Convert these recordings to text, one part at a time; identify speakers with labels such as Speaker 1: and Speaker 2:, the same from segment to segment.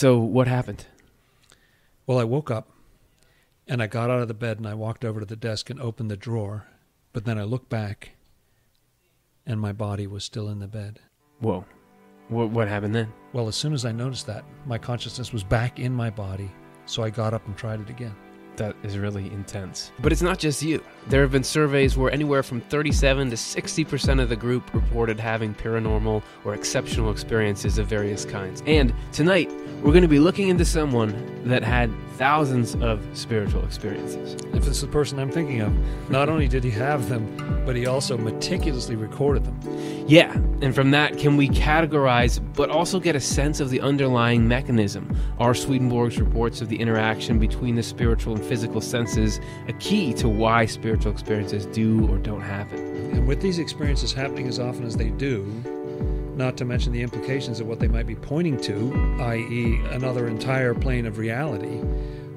Speaker 1: So what happened?
Speaker 2: Well, I woke up and I got out of the bed and I walked over to the desk and opened the drawer. But then I looked back and my body was still in the bed.
Speaker 1: Whoa. What what happened then?
Speaker 2: Well, as soon as I noticed that, my consciousness was back in my body. So I got up and tried it again.
Speaker 1: That is really intense. But it's not just you. There have been surveys where anywhere from 37 to 60% of the group reported having paranormal or exceptional experiences of various kinds. And tonight, we're going to be looking into someone that had thousands of spiritual experiences.
Speaker 2: If it's the person I'm thinking of, not only did he have them, but he also meticulously recorded them.
Speaker 1: Yeah, and from that, can we categorize but also get a sense of the underlying mechanism? Are Swedenborg's reports of the interaction between the spiritual and physical senses a key to why spiritual experiences do or don't happen?
Speaker 2: And with these experiences happening as often as they do, not to mention the implications of what they might be pointing to, i.e., another entire plane of reality,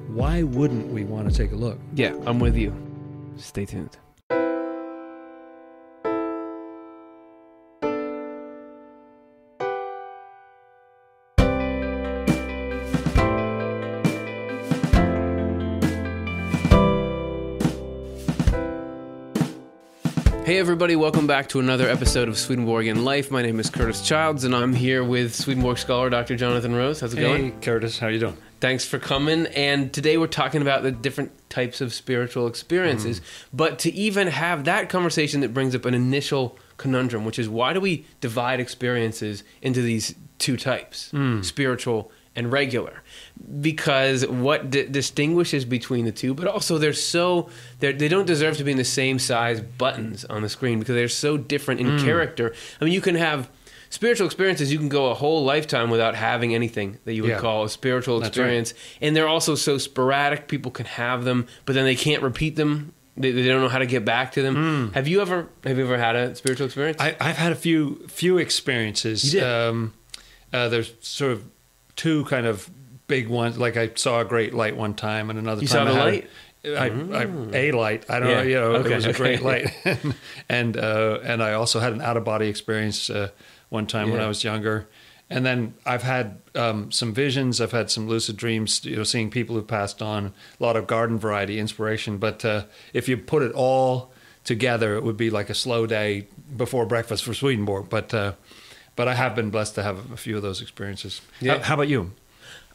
Speaker 2: why wouldn't we want to take a look?
Speaker 1: Yeah, I'm with you. Stay tuned. Everybody, welcome back to another episode of Swedenborg and Life. My name is Curtis Childs and I'm here with Swedenborg scholar Dr. Jonathan Rose. How's it going?
Speaker 2: Hey, Curtis, how you doing?
Speaker 1: Thanks for coming. And today we're talking about the different types of spiritual experiences. Mm-hmm. But to even have that conversation, that brings up an initial conundrum, which is why do we divide experiences into these two types, mm. spiritual and regular? Because what di- distinguishes between the two, but also they're so they're, they don't deserve to be in the same size buttons on the screen because they're so different in character. I mean, you can have spiritual experiences you can go a whole lifetime without having anything that you would
Speaker 2: Yeah.
Speaker 1: call a spiritual
Speaker 2: That's right.
Speaker 1: experience and they're also so sporadic people can have them but then they can't repeat them they, they don't know how to get back to them have you ever have you ever had a spiritual experience
Speaker 2: I, I've had a few few experiences.
Speaker 1: You did?
Speaker 2: Um, uh, there's sort of two kind of big ones. Like I saw a great light one time, and another
Speaker 1: You
Speaker 2: time
Speaker 1: saw
Speaker 2: I had
Speaker 1: light?
Speaker 2: I, I, a light. I don't
Speaker 1: Yeah.
Speaker 2: know. You know,
Speaker 1: Okay,
Speaker 2: it was a great light, and uh, and I also had an out of body experience uh, one time when I was younger. And then I've had um, some visions. I've had some lucid dreams. You know, seeing people who passed on. A lot of garden variety inspiration. But uh, if you put it all together, it would be like a slow day before breakfast for Swedenborg. But uh, but I have been blessed to have a few of those experiences.
Speaker 1: Yeah.
Speaker 2: How, how about you?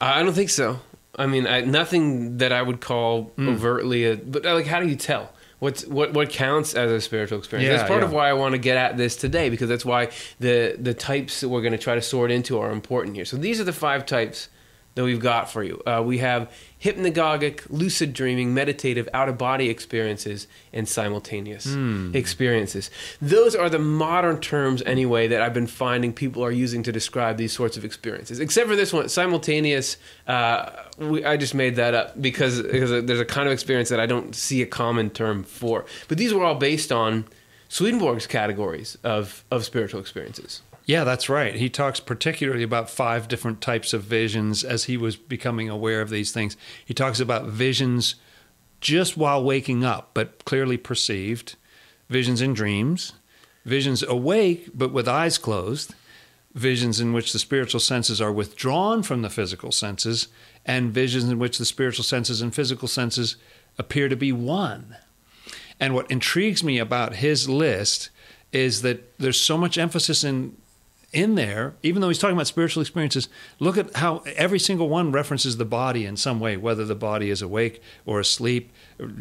Speaker 1: i don't think so i mean I, nothing that i would call
Speaker 2: Hmm.
Speaker 1: overtly a, but like how do you tell What's, what what counts as a spiritual experience?
Speaker 2: Yeah,
Speaker 1: that's part
Speaker 2: yeah.
Speaker 1: of why I want to get at this today because that's why the the types that we're going to try to sort into are important here. So these are the five types that we've got for you. Uh, we have hypnagogic, lucid dreaming, meditative, out of body experiences, and simultaneous
Speaker 2: Hmm.
Speaker 1: experiences. Those are the modern terms, anyway, that I've been finding people are using to describe these sorts of experiences. Except for this one, simultaneous. Uh, we, I just made that up because, because there's a kind of experience that I don't see a common term for. But these were all based on Swedenborg's categories of, of spiritual experiences.
Speaker 2: Yeah, that's right. He talks particularly about five different types of visions as he was becoming aware of these things. He talks about visions just while waking up, but clearly perceived, visions in dreams, visions awake but with eyes closed, visions in which the spiritual senses are withdrawn from the physical senses, and visions in which the spiritual senses and physical senses appear to be one. And what intrigues me about his list is that there's so much emphasis in in there, even though he's talking about spiritual experiences, look at how every single one references the body in some way, whether the body is awake or asleep,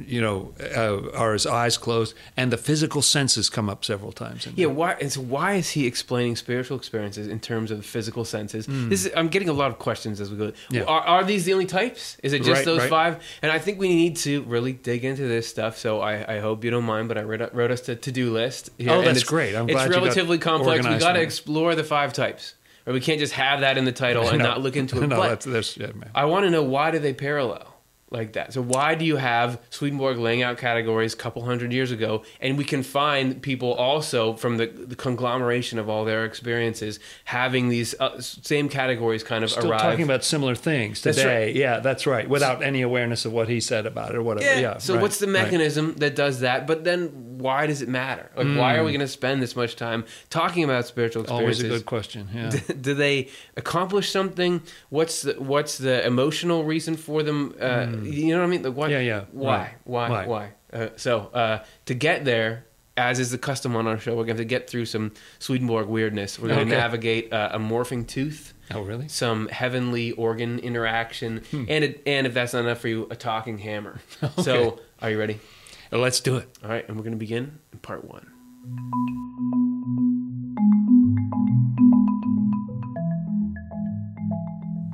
Speaker 2: you know, uh, or his eyes closed, and the physical senses come up several times. In
Speaker 1: Yeah,
Speaker 2: there.
Speaker 1: why? And so why is he explaining spiritual experiences in terms of physical senses? This is, I'm getting a lot of questions as we go.
Speaker 2: Yeah.
Speaker 1: Are, are these the only types? Is it just
Speaker 2: Right,
Speaker 1: those
Speaker 2: right.
Speaker 1: five? And I think we need to really dig into this stuff. So I, I hope you don't mind, but I wrote, wrote us a to do list. Here,
Speaker 2: Oh, that's
Speaker 1: it's-
Speaker 2: great. I'm
Speaker 1: it's
Speaker 2: glad you got
Speaker 1: relatively complex. We got to explore the five types, or we can't just have that in the title and
Speaker 2: No.
Speaker 1: not look into it.
Speaker 2: no,
Speaker 1: But
Speaker 2: that's, that's yeah, man.
Speaker 1: I want to know why do they parallel like that? So why do you have Swedenborg laying out categories a couple hundred years ago, and we can find people also from the, the conglomeration of all their experiences having these uh, same categories kind of
Speaker 2: Still
Speaker 1: arrive?
Speaker 2: talking about similar things
Speaker 1: That's
Speaker 2: today. Yeah, that's right. Without any awareness of what he said about it or whatever. Yeah.
Speaker 1: so
Speaker 2: right,
Speaker 1: what's the
Speaker 2: right.
Speaker 1: mechanism that does that? But then why does it matter? Like, why are we going to spend this much time talking about spiritual experiences?
Speaker 2: Always a good question. Yeah.
Speaker 1: do they accomplish something? What's the what's the emotional reason for them? Uh, You know what I mean? Like, what,
Speaker 2: Hmm. Yeah, yeah.
Speaker 1: Why?
Speaker 2: Right.
Speaker 1: Why?
Speaker 2: Right.
Speaker 1: Why? Uh, so uh, to get there, as is the custom on our show, we're going to get through some Swedenborg weirdness. We're going to
Speaker 2: Okay.
Speaker 1: navigate uh, a morphing tooth,
Speaker 2: oh, really?
Speaker 1: some heavenly organ interaction,
Speaker 2: Hmm.
Speaker 1: and it, and if that's not enough for you, a talking hammer. So are you ready?
Speaker 2: Let's do it.
Speaker 1: All right, and we're going to begin in part one.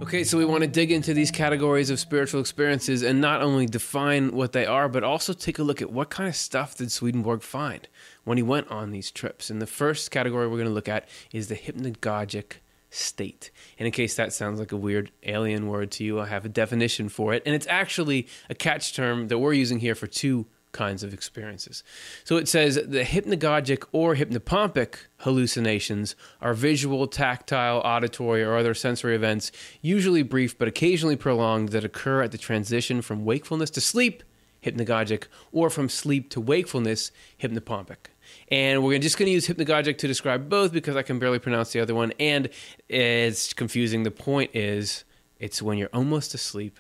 Speaker 1: Okay, so we want to dig into these categories of spiritual experiences and not only define what they are, but also take a look at what kind of stuff did Swedenborg find when he went on these trips. And the first category we're going to look at is the hypnagogic state. And in case that sounds like a weird alien word to you, I have a definition for it. And it's actually a catch term that we're using here for two kinds of experiences. So it says the hypnagogic or hypnopompic hallucinations are visual, tactile, auditory, or other sensory events, usually brief but occasionally prolonged, that occur at the transition from wakefulness to sleep, hypnagogic, or from sleep to wakefulness, hypnopompic. And we're just going to use hypnagogic to describe both because I can barely pronounce the other one, and it's confusing. The point is, it's when you're almost asleep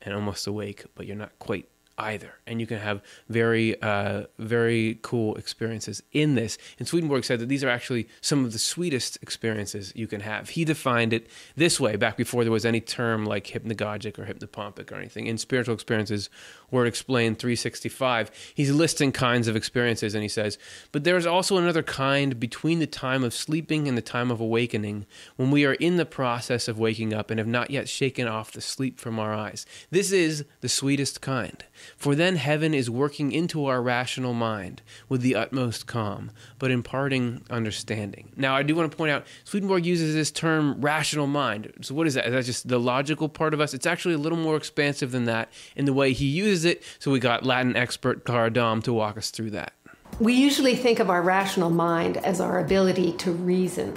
Speaker 1: and almost awake, but you're not quite either. And you can have very, uh, very cool experiences in this. And Swedenborg said that these are actually some of the sweetest experiences you can have. He defined it this way back before there was any term like hypnagogic or hypnopompic or anything. In Spiritual Experiences, Word Explained 365, he's listing kinds of experiences and he says, But there is also another kind between the time of sleeping and the time of awakening, when we are in the process of waking up and have not yet shaken off the sleep from our eyes. This is the sweetest kind. For then heaven is working into our rational mind with the utmost calm, but imparting understanding. Now, I do want to point out Swedenborg uses this term rational mind. So, what is that? Is that just the logical part of us? It's actually a little more expansive than that in the way he uses it. So, we got Latin expert Cara Dom to walk us through that.
Speaker 3: We usually think of our rational mind as our ability to reason.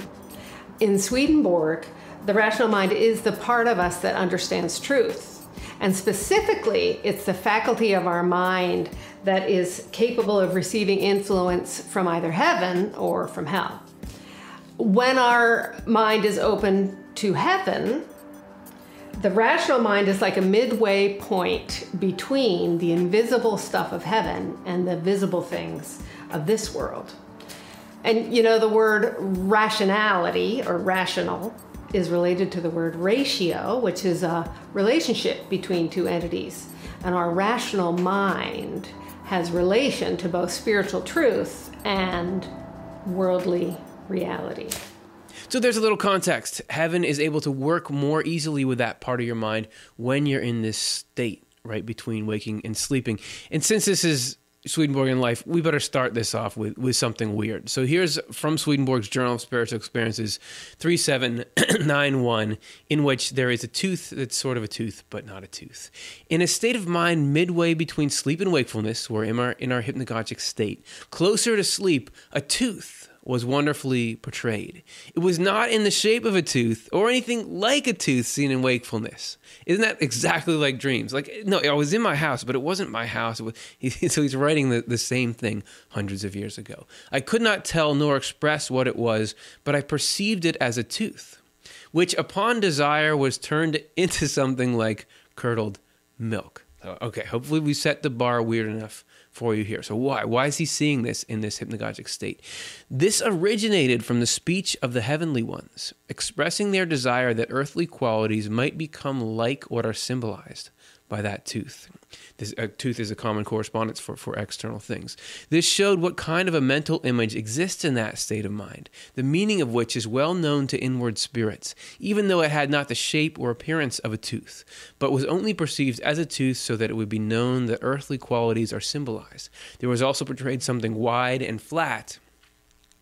Speaker 3: In Swedenborg, the rational mind is the part of us that understands truth. And specifically, it's the faculty of our mind that is capable of receiving influence from either heaven or from hell. When our mind is open to heaven, the rational mind is like a midway point between the invisible stuff of heaven and the visible things of this world. And you know, the word rationality or rational is related to the word ratio, which is a relationship between two entities. And our rational mind has relation to both spiritual truth and worldly reality.
Speaker 1: So there's a little context. Heaven is able to work more easily with that part of your mind when you're in this state, right, between waking and sleeping. And since this is Swedenborg and life, we better start this off with, with something weird. So here's from Swedenborg's Journal of Spiritual Experiences 3791, in which there is a tooth that's sort of a tooth, but not a tooth. In a state of mind midway between sleep and wakefulness, we're in our, in our hypnagogic state, closer to sleep, a tooth was wonderfully portrayed. It was not in the shape of a tooth or anything like a tooth seen in wakefulness. Isn't that exactly like dreams? Like, no, I was in my house, but it wasn't my house. Was, so he's writing the, the same thing hundreds of years ago. I could not tell nor express what it was, but I perceived it as a tooth, which upon desire was turned into something like curdled milk. Okay, hopefully we set the bar weird enough for you here. So why? Why is he seeing this in this hypnagogic state? This originated from the speech of the heavenly ones, expressing their desire that earthly qualities might become like what are symbolized by that tooth. This a tooth is a common correspondence for, for external things. This showed what kind of a mental image exists in that state of mind, the meaning of which is well known to inward spirits, even though it had not the shape or appearance of a tooth, but was only perceived as a tooth so that it would be known that earthly qualities are symbolized. There was also portrayed something wide and flat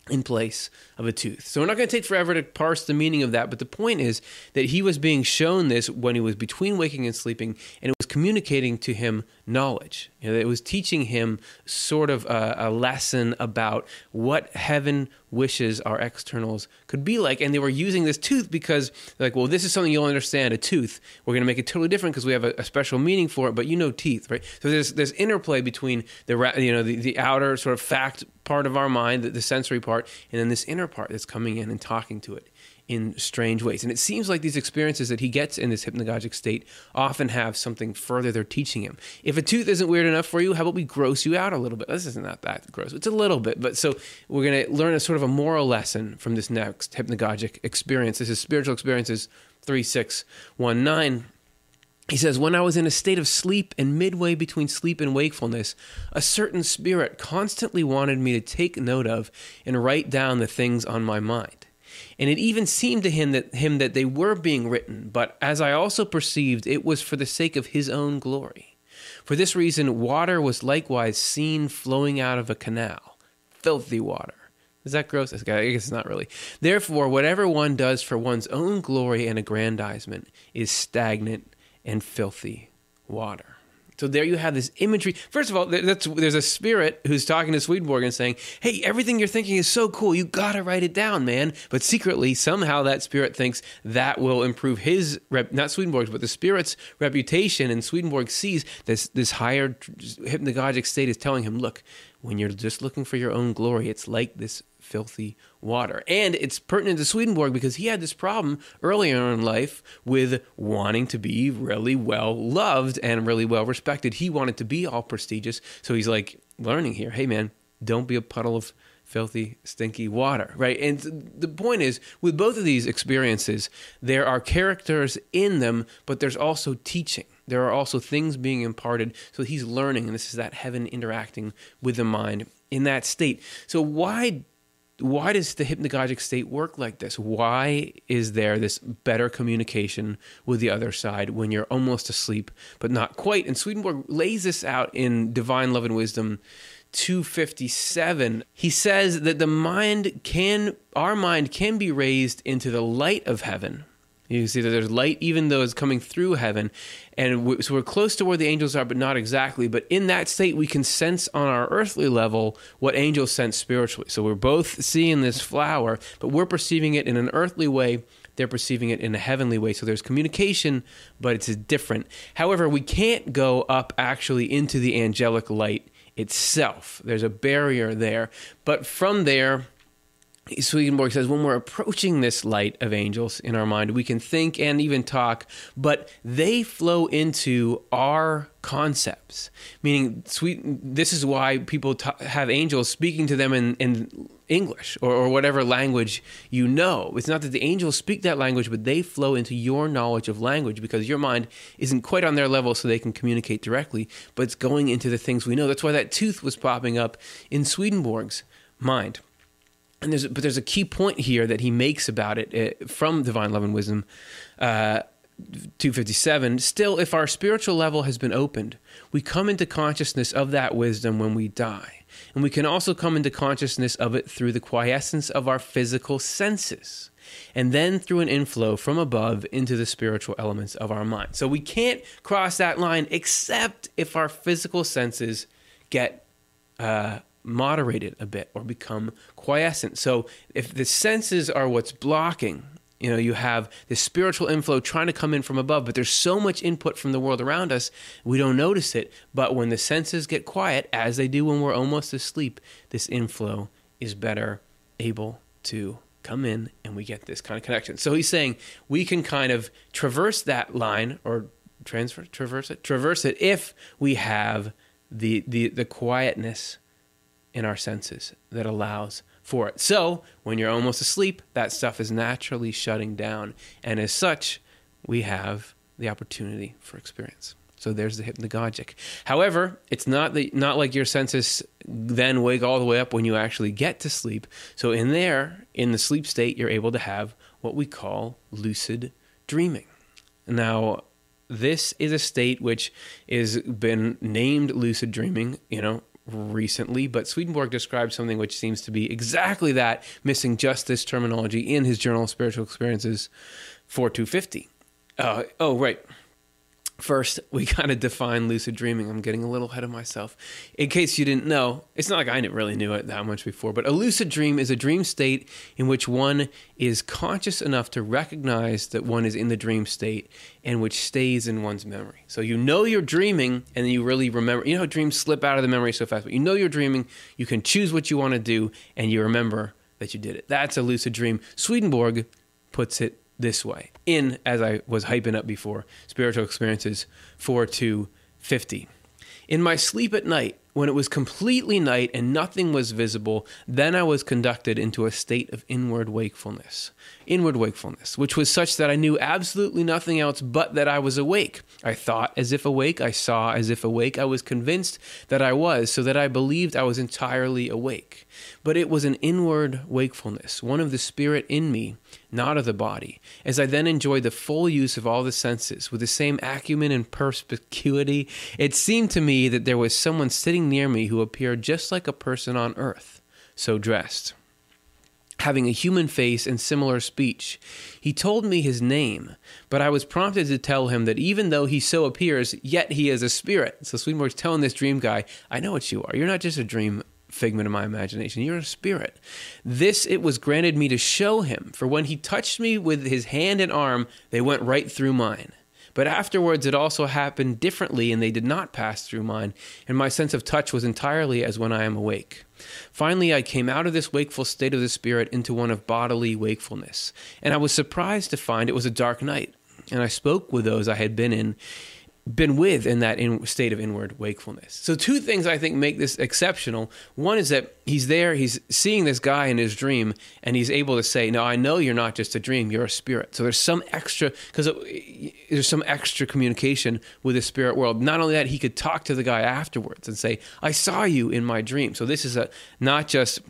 Speaker 1: in place of a tooth. So we're not going to take forever to parse the meaning of that, but the point is that he was being shown this when he was between waking and sleeping, and communicating to him knowledge. You know, it was teaching him sort of a, a, lesson about what heaven wishes our externals could be like. And they were using this tooth because, like, well, this is something you'll understand a tooth. We're going to make it totally different because we have a, a, special meaning for it, but you know teeth, right? So there's there's interplay between the, you know, the, the outer sort of fact part of our mind, the, the sensory part, and then this inner part that's coming in and talking to it in strange ways. And it seems like these experiences that he gets in this hypnagogic state often have something further they're teaching him. If a tooth isn't weird enough for you, how about we gross you out a little bit? This is not that gross. It's a little bit. But so we're going to learn a sort of a moral lesson from this next hypnagogic experience. This is Spiritual Experiences 3619. He says, When I was in a state of sleep and midway between sleep and wakefulness, a certain spirit constantly wanted me to take note of and write down the things on my mind and it even seemed to him that him that they were being written, but as I also perceived, it was for the sake of his own glory. For this reason, water was likewise seen flowing out of a canal, filthy water. Is that gross? I guess it's not really. Therefore, whatever one does for one's own glory and aggrandizement is stagnant and filthy water. So there you have this imagery. First of all, there's a spirit who's talking to Swedenborg and saying, "Hey, everything you're thinking is so cool. You got to write it down, man." But secretly, somehow that spirit thinks that will improve his rep, not Swedenborg's, but the spirit's reputation. And Swedenborg sees this this higher hypnagogic state is telling him, "Look, when you're just looking for your own glory, it's like this filthy water. And it's pertinent to Swedenborg because he had this problem earlier in life with wanting to be really well loved and really well respected. He wanted to be all prestigious. So he's like learning here hey, man, don't be a puddle of filthy, stinky water, right? And the point is, with both of these experiences, there are characters in them, but there's also teaching. There are also things being imparted. So he's learning, and this is that heaven interacting with the mind in that state. So, why why does the hypnagogic state work like this? Why is there this better communication with the other side when you're almost asleep but not quite? And Swedenborg lays this out in Divine Love and Wisdom 257. He says that the mind can, our mind can be raised into the light of heaven you can see that there's light, even though it's coming through heaven. And we, so we're close to where the angels are, but not exactly. But in that state, we can sense on our earthly level what angels sense spiritually. So we're both seeing this flower, but we're perceiving it in an earthly way. They're perceiving it in a heavenly way. So there's communication, but it's different. However, we can't go up actually into the angelic light itself. There's a barrier there. But from there, Swedenborg says when we're approaching this light of angels in our mind, we can think and even talk, but they flow into our concepts. Meaning, sweet. This is why people have angels speaking to them in, in English or, or whatever language you know. It's not that the angels speak that language, but they flow into your knowledge of language because your mind isn't quite on their level, so they can communicate directly. But it's going into the things we know. That's why that tooth was popping up in Swedenborg's mind and there's but there's a key point here that he makes about it uh, from divine love and wisdom uh, 257 still if our spiritual level has been opened we come into consciousness of that wisdom when we die. And we can also come into consciousness of it through the quiescence of our physical senses. And then through an inflow from above into the spiritual elements of our mind. So we can't cross that line except if our physical senses get uh, moderated a bit or become quiescent. So if the senses are what's blocking, you know, you have this spiritual inflow trying to come in from above, but there's so much input from the world around us, we don't notice it. But when the senses get quiet, as they do when we're almost asleep, this inflow is better able to come in and we get this kind of connection. So he's saying we can kind of traverse that line or transfer traverse it traverse it if we have the the the quietness in our senses that allows for it. So, when you're almost asleep, that stuff is naturally shutting down. And as such, we have the opportunity for experience. So there's the hypnagogic. However, it's not the, not like your senses then wake all the way up when you actually get to sleep. So in there, in the sleep state, you're able to have what we call lucid dreaming. Now, this is a state which is been named lucid dreaming, you know, recently, but Swedenborg describes something which seems to be exactly that, missing just this terminology in his Journal of Spiritual Experiences 4250. Uh, oh, right. First, we got to define lucid dreaming. I'm getting a little ahead of myself. In case you didn't know, it's not like I really knew it that much before, but a lucid dream is a dream state in which one is conscious enough to recognize that one is in the dream state and which stays in one's memory. So you know you're dreaming and you really remember. You know how dreams slip out of the memory so fast, but you know you're dreaming, you can choose what you want to do, and you remember that you did it. That's a lucid dream. Swedenborg puts it this way in, as I was hyping up before, Spiritual Experiences 4 to 50. In my sleep at night, when it was completely night and nothing was visible, then I was conducted into a state of inward wakefulness. Inward wakefulness, which was such that I knew absolutely nothing else but that I was awake. I thought as if awake, I saw as if awake, I was convinced that I was, so that I believed I was entirely awake. But it was an inward wakefulness, one of the spirit in me, not of the body, as I then enjoyed the full use of all the senses with the same acumen and perspicuity. It seemed to me that there was someone sitting near me who appeared just like a person on earth, so dressed having a human face and similar speech. He told me his name, but I was prompted to tell him that even though he so appears, yet he is a spirit. So Swedenborg's telling this dream guy, I know what you are. You're not just a dream figment of my imagination. You're a spirit. This it was granted me to show him, for when he touched me with his hand and arm, they went right through mine. But afterwards it also happened differently, and they did not pass through mine, and my sense of touch was entirely as when I am awake. Finally, I came out of this wakeful state of the spirit into one of bodily wakefulness, and I was surprised to find it was a dark night. And I spoke with those I had been in, been with in that in state of inward wakefulness. So, two things I think make this exceptional. One is that he's there, he's seeing this guy in his dream, and he's able to say, No, I know you're not just a dream, you're a spirit. So, there's some extra, because there's some extra communication with the spirit world. Not only that, he could talk to the guy afterwards and say, I saw you in my dream. So, this is a not just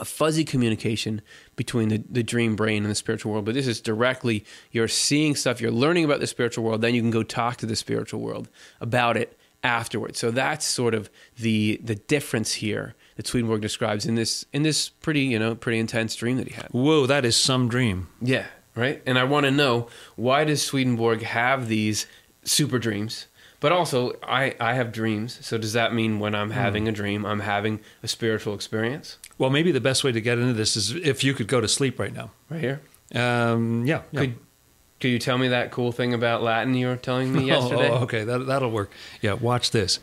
Speaker 1: a fuzzy communication between the, the dream brain and the spiritual world, but this is directly you're seeing stuff, you're learning about the spiritual world, then you can go talk to the spiritual world about it afterwards. So that's sort of the the difference here that Swedenborg describes in this in this pretty, you know, pretty intense dream that he had.
Speaker 2: Whoa, that is some dream.
Speaker 1: Yeah, right? And I want to know why does Swedenborg have these super dreams? But also, I, I have dreams. So does that mean when I'm having mm. a dream, I'm having a spiritual experience?
Speaker 2: Well, maybe the best way to get into this is if you could go to sleep right now.
Speaker 1: Right here?
Speaker 2: Um, yeah. yeah.
Speaker 1: Could, could you tell me that cool thing about Latin you were telling me yesterday?
Speaker 2: oh, okay. That, that'll work. Yeah, watch this.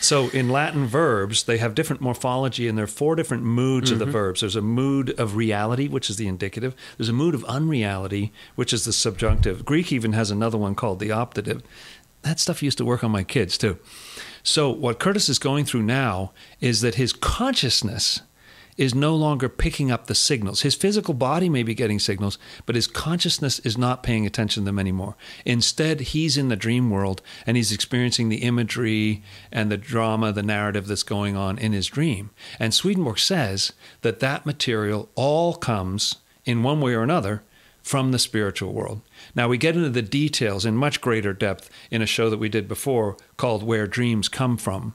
Speaker 2: So in Latin verbs, they have different morphology, and there are four different moods mm-hmm. of the mm-hmm. verbs. There's a mood of reality, which is the indicative. There's a mood of unreality, which is the subjunctive. Greek even has another one called the optative that stuff used to work on my kids too. So, what Curtis is going through now is that his consciousness is no longer picking up the signals. His physical body may be getting signals, but his consciousness is not paying attention to them anymore. Instead, he's in the dream world and he's experiencing the imagery and the drama, the narrative that's going on in his dream. And Swedenborg says that that material all comes in one way or another from the spiritual world. Now, we get into the details in much greater depth in a show that we did before called Where Dreams Come From.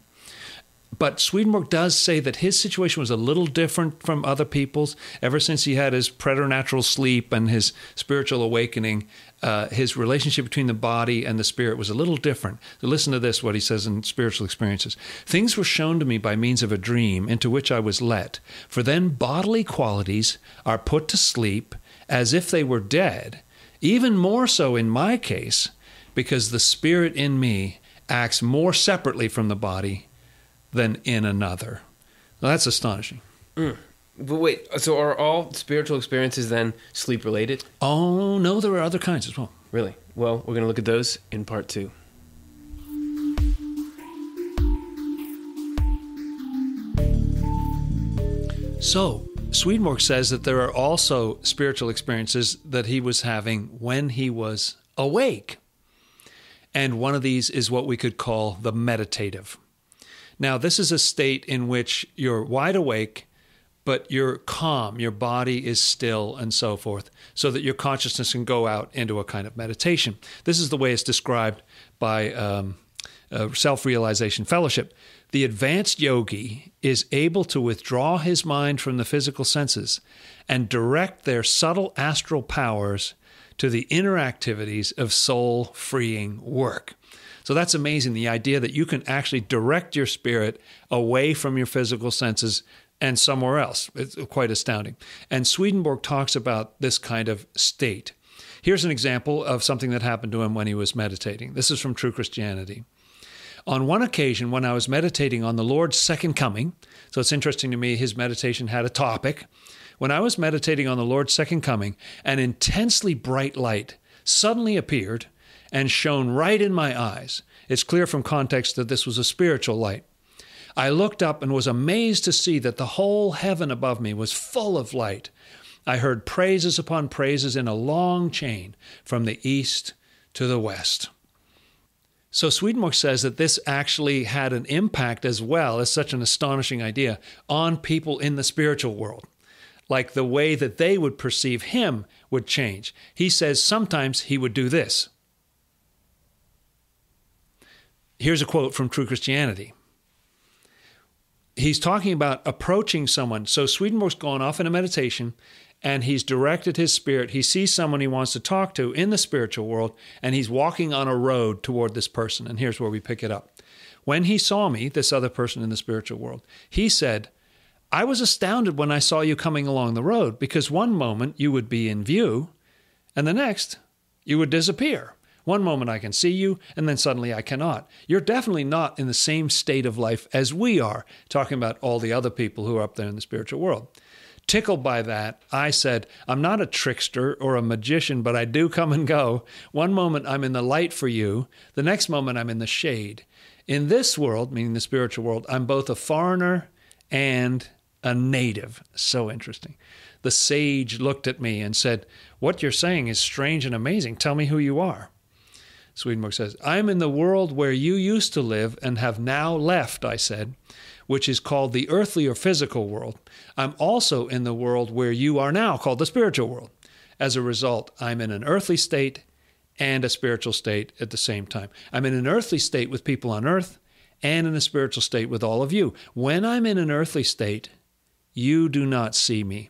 Speaker 2: But Swedenborg does say that his situation was a little different from other people's. Ever since he had his preternatural sleep and his spiritual awakening, uh, his relationship between the body and the spirit was a little different. Listen to this, what he says in Spiritual Experiences. Things were shown to me by means of a dream into which I was let, for then bodily qualities are put to sleep as if they were dead, even more so in my case, because the spirit in me acts more separately from the body than in another. Well, that's astonishing.
Speaker 1: Mm. But wait, so are all spiritual experiences then sleep related?
Speaker 2: Oh, no, there are other kinds as well.
Speaker 1: Really? Well, we're going to look at those in part two.
Speaker 2: So, Swedenborg says that there are also spiritual experiences that he was having when he was awake. And one of these is what we could call the meditative. Now, this is a state in which you're wide awake, but you're calm, your body is still, and so forth, so that your consciousness can go out into a kind of meditation. This is the way it's described by um, uh, Self Realization Fellowship. The advanced yogi is able to withdraw his mind from the physical senses and direct their subtle astral powers to the inner activities of soul freeing work. So that's amazing. The idea that you can actually direct your spirit away from your physical senses and somewhere else. It's quite astounding. And Swedenborg talks about this kind of state. Here's an example of something that happened to him when he was meditating. This is from True Christianity. On one occasion, when I was meditating on the Lord's second coming, so it's interesting to me, his meditation had a topic. When I was meditating on the Lord's second coming, an intensely bright light suddenly appeared and shone right in my eyes. It's clear from context that this was a spiritual light. I looked up and was amazed to see that the whole heaven above me was full of light. I heard praises upon praises in a long chain from the east to the west. So Swedenborg says that this actually had an impact as well as such an astonishing idea on people in the spiritual world. Like the way that they would perceive him would change. He says sometimes he would do this. Here's a quote from True Christianity. He's talking about approaching someone. So Swedenborg's gone off in a meditation and he's directed his spirit. He sees someone he wants to talk to in the spiritual world, and he's walking on a road toward this person. And here's where we pick it up. When he saw me, this other person in the spiritual world, he said, I was astounded when I saw you coming along the road because one moment you would be in view, and the next you would disappear. One moment I can see you, and then suddenly I cannot. You're definitely not in the same state of life as we are, talking about all the other people who are up there in the spiritual world. Tickled by that, I said, I'm not a trickster or a magician, but I do come and go. One moment I'm in the light for you, the next moment I'm in the shade. In this world, meaning the spiritual world, I'm both a foreigner and a native. So interesting. The sage looked at me and said, What you're saying is strange and amazing. Tell me who you are. Swedenborg says, I'm in the world where you used to live and have now left, I said which is called the earthly or physical world. I'm also in the world where you are now, called the spiritual world. As a result, I'm in an earthly state and a spiritual state at the same time. I'm in an earthly state with people on earth and in a spiritual state with all of you. When I'm in an earthly state, you do not see me.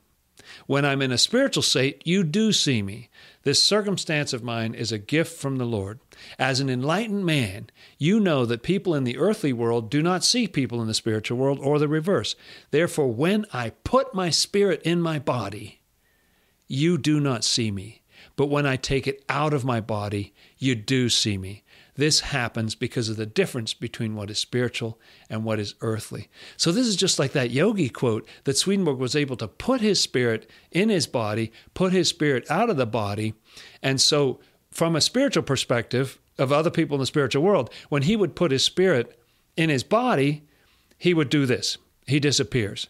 Speaker 2: When I'm in a spiritual state, you do see me. This circumstance of mine is a gift from the Lord. As an enlightened man, you know that people in the earthly world do not see people in the spiritual world or the reverse. Therefore, when I put my spirit in my body, you do not see me. But when I take it out of my body, you do see me. This happens because of the difference between what is spiritual and what is earthly. So, this is just like that yogi quote that Swedenborg was able to put his spirit in his body, put his spirit out of the body. And so, from a spiritual perspective of other people in the spiritual world, when he would put his spirit in his body, he would do this he disappears.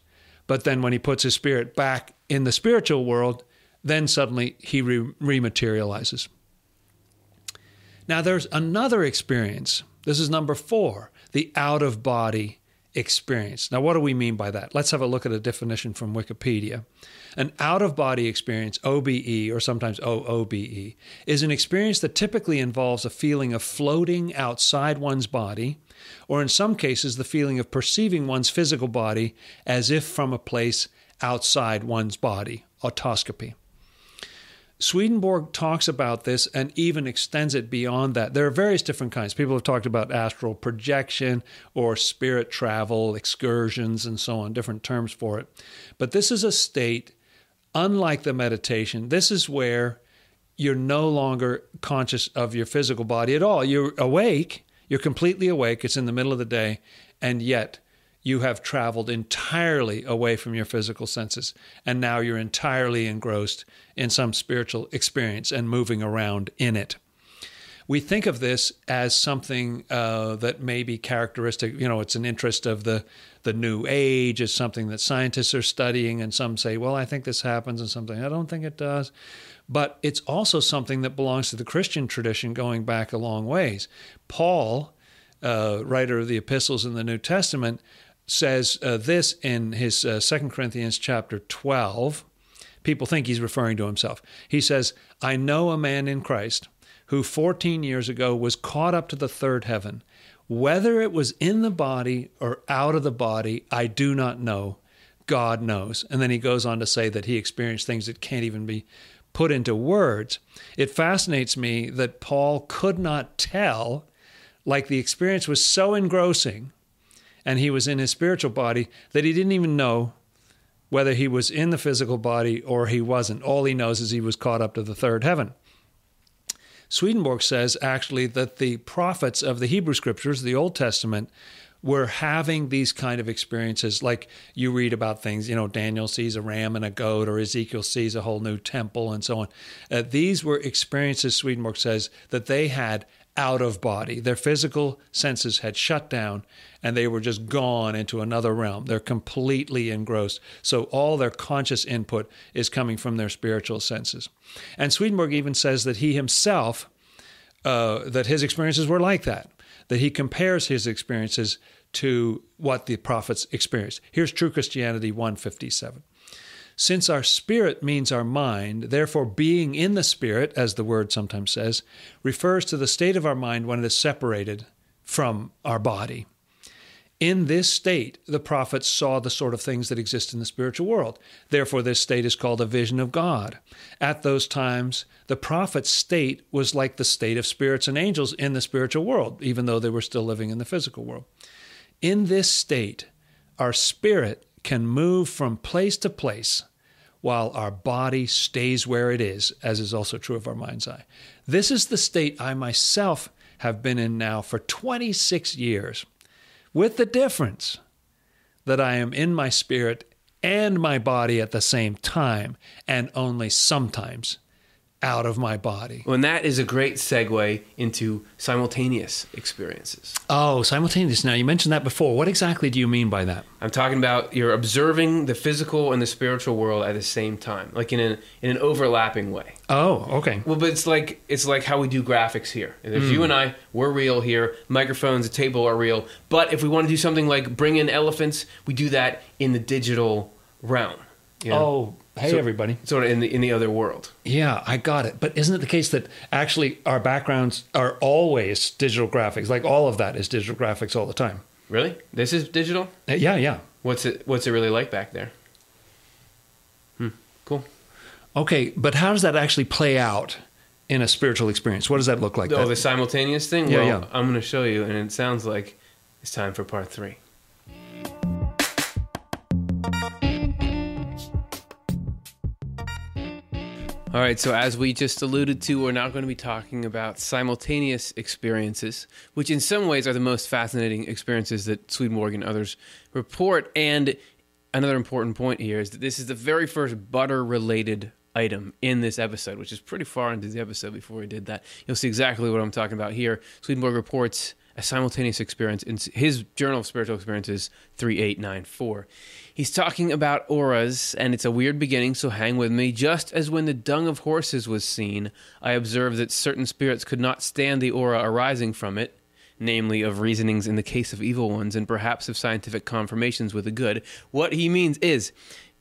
Speaker 2: But then, when he puts his spirit back in the spiritual world, then suddenly he re- rematerializes. Now, there's another experience. This is number four the out of body experience. Now, what do we mean by that? Let's have a look at a definition from Wikipedia. An out of body experience, OBE, or sometimes OOBE, is an experience that typically involves a feeling of floating outside one's body, or in some cases, the feeling of perceiving one's physical body as if from a place outside one's body, autoscopy. Swedenborg talks about this and even extends it beyond that. There are various different kinds. People have talked about astral projection or spirit travel, excursions, and so on, different terms for it. But this is a state, unlike the meditation, this is where you're no longer conscious of your physical body at all. You're awake, you're completely awake, it's in the middle of the day, and yet you have traveled entirely away from your physical senses, and now you're entirely engrossed in some spiritual experience and moving around in it. We think of this as something uh, that may be characteristic. You know, it's an interest of the the new age. It's something that scientists are studying, and some say, "Well, I think this happens," and something I don't think it does. But it's also something that belongs to the Christian tradition, going back a long ways. Paul, uh, writer of the epistles in the New Testament, says uh, this in his uh, 2 Corinthians chapter 12. People think he's referring to himself. He says, I know a man in Christ who 14 years ago was caught up to the third heaven. Whether it was in the body or out of the body, I do not know. God knows. And then he goes on to say that he experienced things that can't even be put into words. It fascinates me that Paul could not tell like the experience was so engrossing and he was in his spiritual body that he didn't even know whether he was in the physical body or he wasn't. All he knows is he was caught up to the third heaven. Swedenborg says actually that the prophets of the Hebrew scriptures, the Old Testament, were having these kind of experiences. Like you read about things you know daniel sees a ram and a goat or ezekiel sees a whole new temple and so on. Uh, these were experiences swedenborg says that they had out of body their physical senses had shut down and they were just gone into another realm they're completely engrossed so all their conscious input is coming from their spiritual senses and swedenborg even says that he himself uh, that his experiences were like that that he compares his experiences to what the prophets experienced. Here's True Christianity 157. Since our spirit means our mind, therefore being in the spirit, as the word sometimes says, refers to the state of our mind when it is separated from our body. In this state, the prophets saw the sort of things that exist in the spiritual world. Therefore, this state is called a vision of God. At those times, the prophet's state was like the state of spirits and angels in the spiritual world, even though they were still living in the physical world. In this state, our spirit can move from place to place while our body stays where it is, as is also true of our mind's eye. This is the state I myself have been in now for 26 years with the difference that I am in my spirit and my body at the same time, and only sometimes out of my body.
Speaker 1: Well, and that is a great segue into simultaneous experiences.
Speaker 2: Oh, simultaneous. Now, you mentioned that before. What exactly do you mean by that?
Speaker 1: I'm talking about you're observing the physical and the spiritual world at the same time, like in an in an overlapping way.
Speaker 2: Oh, okay.
Speaker 1: Well, but it's like it's like how we do graphics here. If hmm. you and I, we're real here. Microphones, the table are real. But if we want to do something like bring in elephants, we do that in the digital realm. you know?
Speaker 2: Oh, hey,
Speaker 1: So-
Speaker 2: everybody.
Speaker 1: Sort of in the in the other world.
Speaker 2: Yeah, I got it. But isn't it the case that actually our backgrounds are always digital graphics? Like all of that is digital graphics all the time.
Speaker 1: Really? This is digital?
Speaker 2: Uh, Yeah, yeah.
Speaker 1: What's it what's it really like back there? Hmm. Cool.
Speaker 2: Okay, but how does that actually play out in a spiritual experience? What does that look like?
Speaker 1: Oh,
Speaker 2: That-
Speaker 1: the simultaneous thing?
Speaker 2: Yeah,
Speaker 1: well,
Speaker 2: yeah.
Speaker 1: I'm going to show you, and it sounds like it's time for part three. All right, so as we just alluded to, we're now going to be talking about simultaneous experiences, which in some ways are the most fascinating experiences that Swedenborg and others report. And another important point here is that this is the very first butter related item in this episode, which is pretty far into the episode before we did that. You'll see exactly what I'm talking about here. Swedenborg reports a simultaneous experience in his Journal of Spiritual Experiences 3894. He's talking about auras, and it's a weird beginning, so hang with me. Just as when the dung of horses was seen, I observed that certain spirits could not stand the aura arising from it, namely of reasonings in the case of evil ones, and perhaps of scientific confirmations with the good. What he means is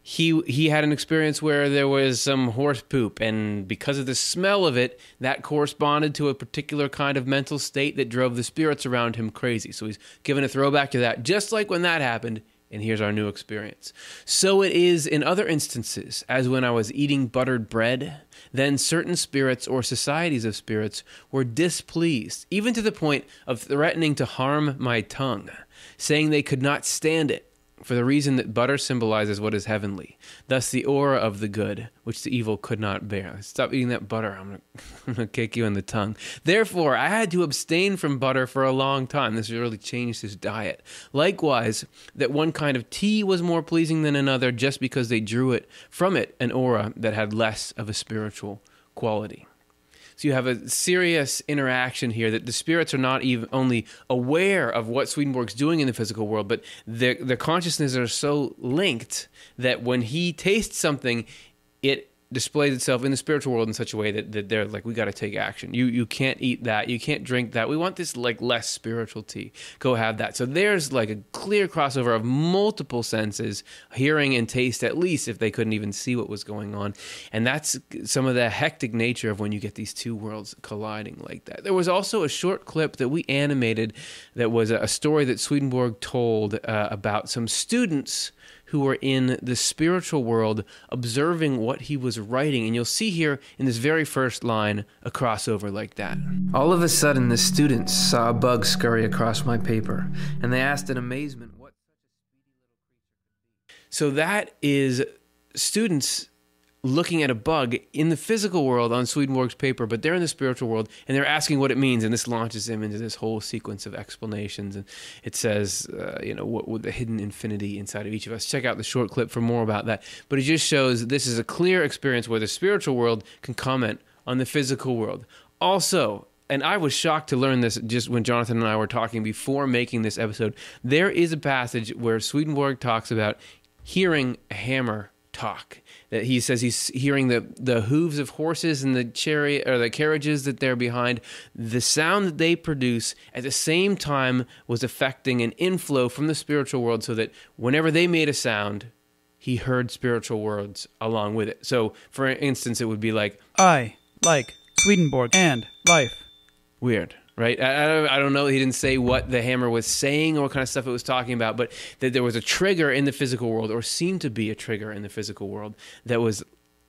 Speaker 1: he he had an experience where there was some horse poop and because of the smell of it that corresponded to a particular kind of mental state that drove the spirits around him crazy so he's given a throwback to that just like when that happened and here's our new experience. So it is in other instances, as when I was eating buttered bread, then certain spirits or societies of spirits were displeased, even to the point of threatening to harm my tongue, saying they could not stand it for the reason that butter symbolizes what is heavenly, thus the aura of the good, which the evil could not bear. Stop eating that butter, I'm gonna, kick you in the tongue. Therefore, I had to abstain from butter for a long time. This really changed his diet. Likewise, that one kind of tea was more pleasing than another just because they drew it from it an aura that had less of a spiritual quality. So you have a serious interaction here that the spirits are not even only aware of what Swedenborg's doing in the physical world, but their their consciousnesses are so linked that when he tastes something, it displays itself in the spiritual world in such a way that, that they're like, we got to take action. You you can't eat that. You can't drink that. We want this like less spiritual tea. Go have that. So there's like a clear crossover of multiple senses, hearing and taste at least, if they couldn't even see what was going on. And that's some of the hectic nature of when you get these two worlds colliding like that. There was also a short clip that we animated that was a, story that Swedenborg told uh, about some students who were in the spiritual world observing what he was writing. And you'll see here in this very first line a crossover like that. All of a sudden, the students saw a bug scurry across my paper, and they asked in amazement, What such a. so that is students looking at a bug in the physical world on Swedenborg's paper, but they're in the spiritual world and they're asking what it means, and this launches them into this whole sequence of explanations. And it says, uh, you know, what, what the hidden infinity inside of each of us. Check out the short clip for more about that. But it just shows this is a clear experience where the spiritual world can comment on the physical world. Also, and I was shocked to learn this just when Jonathan and I were talking before making this episode. There is a passage where Swedenborg talks about hearing a hammer talk. That he says he's hearing the the hooves of horses and the chariot or the carriages that they're behind. The sound that they produce at the same time was affecting an inflow from the spiritual world, so that whenever they made a sound, he heard spiritual words along with it. So, for instance, it would be like
Speaker 4: I like Swedenborg and life.
Speaker 1: Weird right? I, I, don't know. He didn't say what the hammer was saying or what kind of stuff it was talking about, but that there was a trigger in the physical world, or seemed to be a trigger in the physical world, that was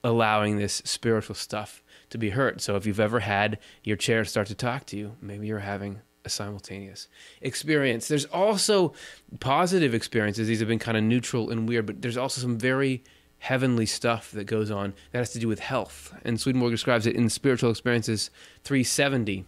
Speaker 1: allowing this spiritual stuff to be heard. So if you've ever had your chair start to talk to you, maybe you're having a simultaneous experience. There's also positive experiences. These have been kind of neutral and weird, but there's also some very heavenly stuff that goes on that has to do with health. And Swedenborg describes it in Spiritual Experiences 370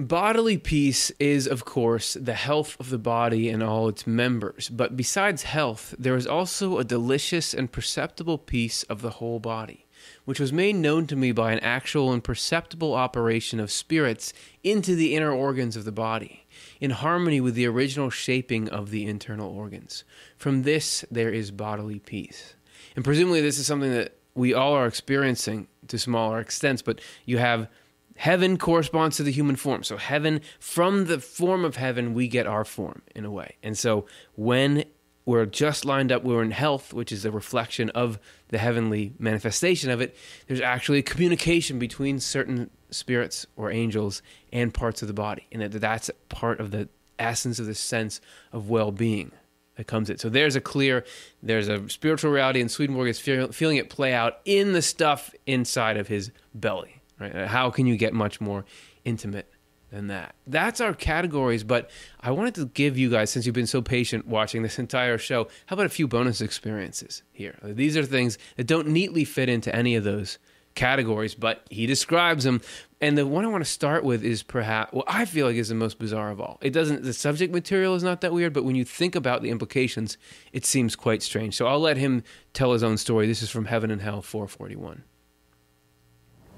Speaker 1: Bodily peace is, of course, the health of the body and all its members. But besides health, there is also a delicious and perceptible peace of the whole body, which was made known to me by an actual and perceptible operation of spirits into the inner organs of the body, in harmony with the original shaping of the internal organs. From this, there is bodily peace. And presumably, this is something that we all are experiencing to smaller extents, but you have Heaven corresponds to the human form. So, heaven, from the form of heaven, we get our form in a way. And so, when we're just lined up, we're in health, which is a reflection of the heavenly manifestation of it, there's actually a communication between certain spirits or angels and parts of the body. And that that's part of the essence of the sense of well being that comes it. So there's a clear, there's a spiritual reality, and Swedenborg is feel, feeling it play out in the stuff inside of his belly. Right? Uh, how can you get much more intimate than that? That's our categories, but I wanted to give you guys, since you've been so patient watching this entire show, how about a few bonus experiences here? These are things that don't neatly fit into any of those categories, but he describes them. And the one I want to start with is perhaps what I feel like is the most bizarre of all. It doesn't the subject material is not that weird, but when you think about the implications, it seems quite strange. So I'll let him tell his own story. This is from Heaven and Hell 441.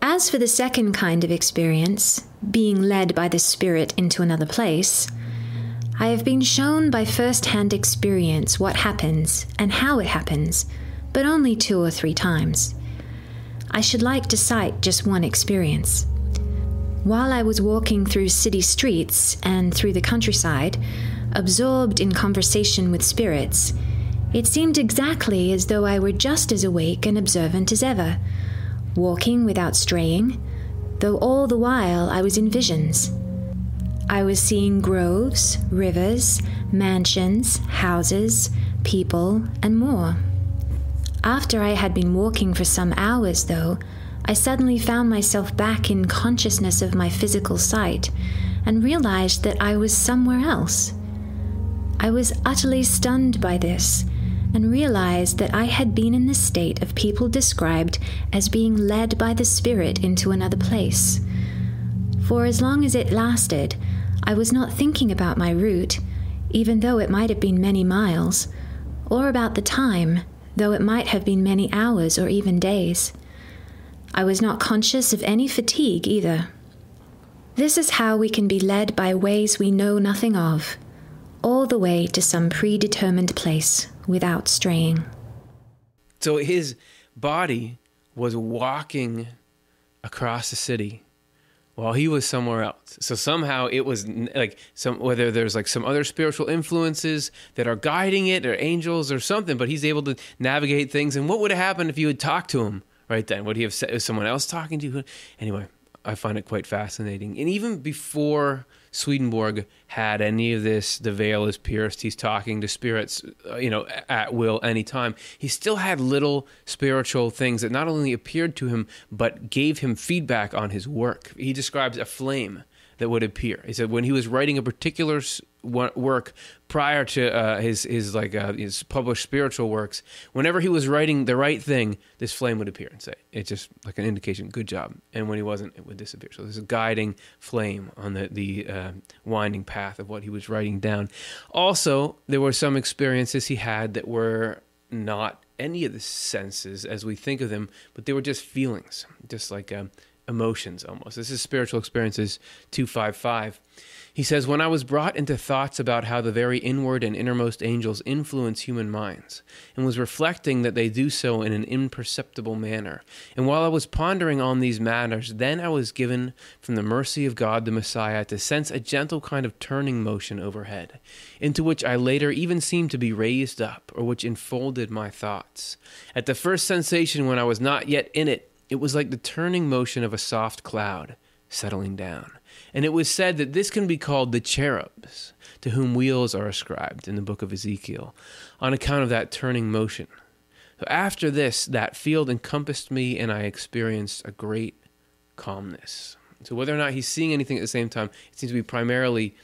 Speaker 5: As for the second kind of experience, being led by the Spirit into another place, I have been shown by first hand experience what happens and how it happens, but only two or three times. I should like to cite just one experience. While I was walking through city streets and through the countryside, absorbed in conversation with spirits, it seemed exactly as though I were just as awake and observant as ever walking without straying, though all the while I was in visions. I was seeing groves, rivers, mansions, houses, people, and more. After I had been walking for some hours, though, I suddenly found myself back in consciousness of my physical sight and realized that I was somewhere else. I was utterly stunned by this and realized that I had been in the state of people described as being led by the Spirit into another place. For as long as it lasted, I was not thinking about my route, even though it might have been many miles, or about the time, though it might have been many hours or even days. I was not conscious of any fatigue either. This is how we can be led by ways we know nothing of, all the way to some predetermined place without straying.
Speaker 1: So his body was walking across the city while he was somewhere else. So somehow it was like some whether there's like some other spiritual influences that are guiding it or angels or something, but he's able to navigate things. And what would have happened if you had talked to him right then? Would he have said someone else talking to you? Anyway, I find it quite fascinating. And even before Swedenborg had any of this, the veil is pierced, he's talking to spirits, uh, you know, at will, anytime, he still had little spiritual things that not only appeared to him, but gave him feedback on his work. He describes a flame that would appear. He said when he was writing a particular work prior to uh, his his like uh, his published spiritual works, whenever he was writing the right thing, this flame would appear and say it's just like an indication, good job. And when he wasn't, it would disappear. So there's a guiding flame on the the uh, winding path of what he was writing down. Also, there were some experiences he had that were not any of the senses as we think of them, but they were just feelings, just like um, emotions almost. This is Spiritual Experiences 255. He says, When I was brought into thoughts about how the very inward and innermost angels influence human minds, and was reflecting that they do so in an imperceptible manner, and while I was pondering on these matters, then I was given from the mercy of God the Messiah to sense a gentle kind of turning motion overhead, into which I later even seemed to be raised up, or which enfolded my thoughts. At the first sensation, when I was not yet in it, it was like the turning motion of a soft cloud settling down. And it was said that this can be called the cherubs, to whom wheels are ascribed in the book of Ezekiel, on account of that turning motion. So after this, that field encompassed me, and I experienced a great calmness. So whether or not he's seeing anything at the same time, it seems to be primarily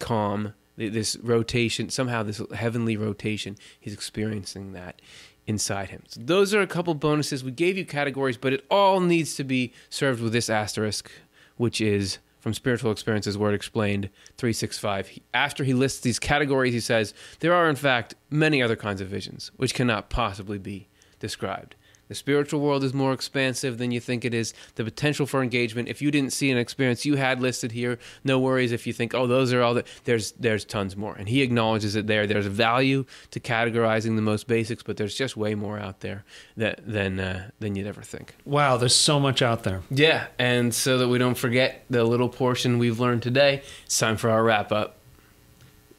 Speaker 1: calm. This rotation, somehow, this heavenly rotation, he's experiencing that inside him. So those are a couple bonuses. We gave you categories, but it all needs to be served with this asterisk, which is from Spiritual Experiences Word Explained 365. After he lists these categories, he says, There are, in fact, many other kinds of visions which cannot possibly be described. The spiritual world is more expansive than you think it is. The potential for engagement. If you didn't see an experience you had listed here, no worries. If you think, oh, those are all the there's there's tons more. And he acknowledges it there. There's value to categorizing the most basics, but there's just way more out there that than uh, than you'd ever think.
Speaker 2: Wow, there's so much out there.
Speaker 1: Yeah, and so that we don't forget the little portion we've learned today, it's time for our wrap up.